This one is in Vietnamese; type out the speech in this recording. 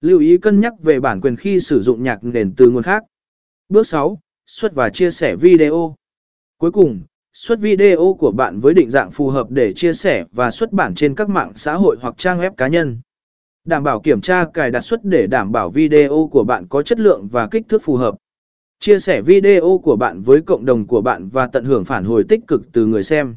Lưu ý cân nhắc về bản quyền khi sử dụng nhạc nền từ nguồn khác. Bước 6. Xuất và chia sẻ video. Cuối cùng, xuất video của bạn với định dạng phù hợp để chia sẻ và xuất bản trên các mạng xã hội hoặc trang web cá nhân. Đảm bảo kiểm tra cài đặt xuất để đảm bảo video của bạn có chất lượng và kích thước phù hợp. Chia sẻ video của bạn với cộng đồng của bạn và tận hưởng phản hồi tích cực từ người xem.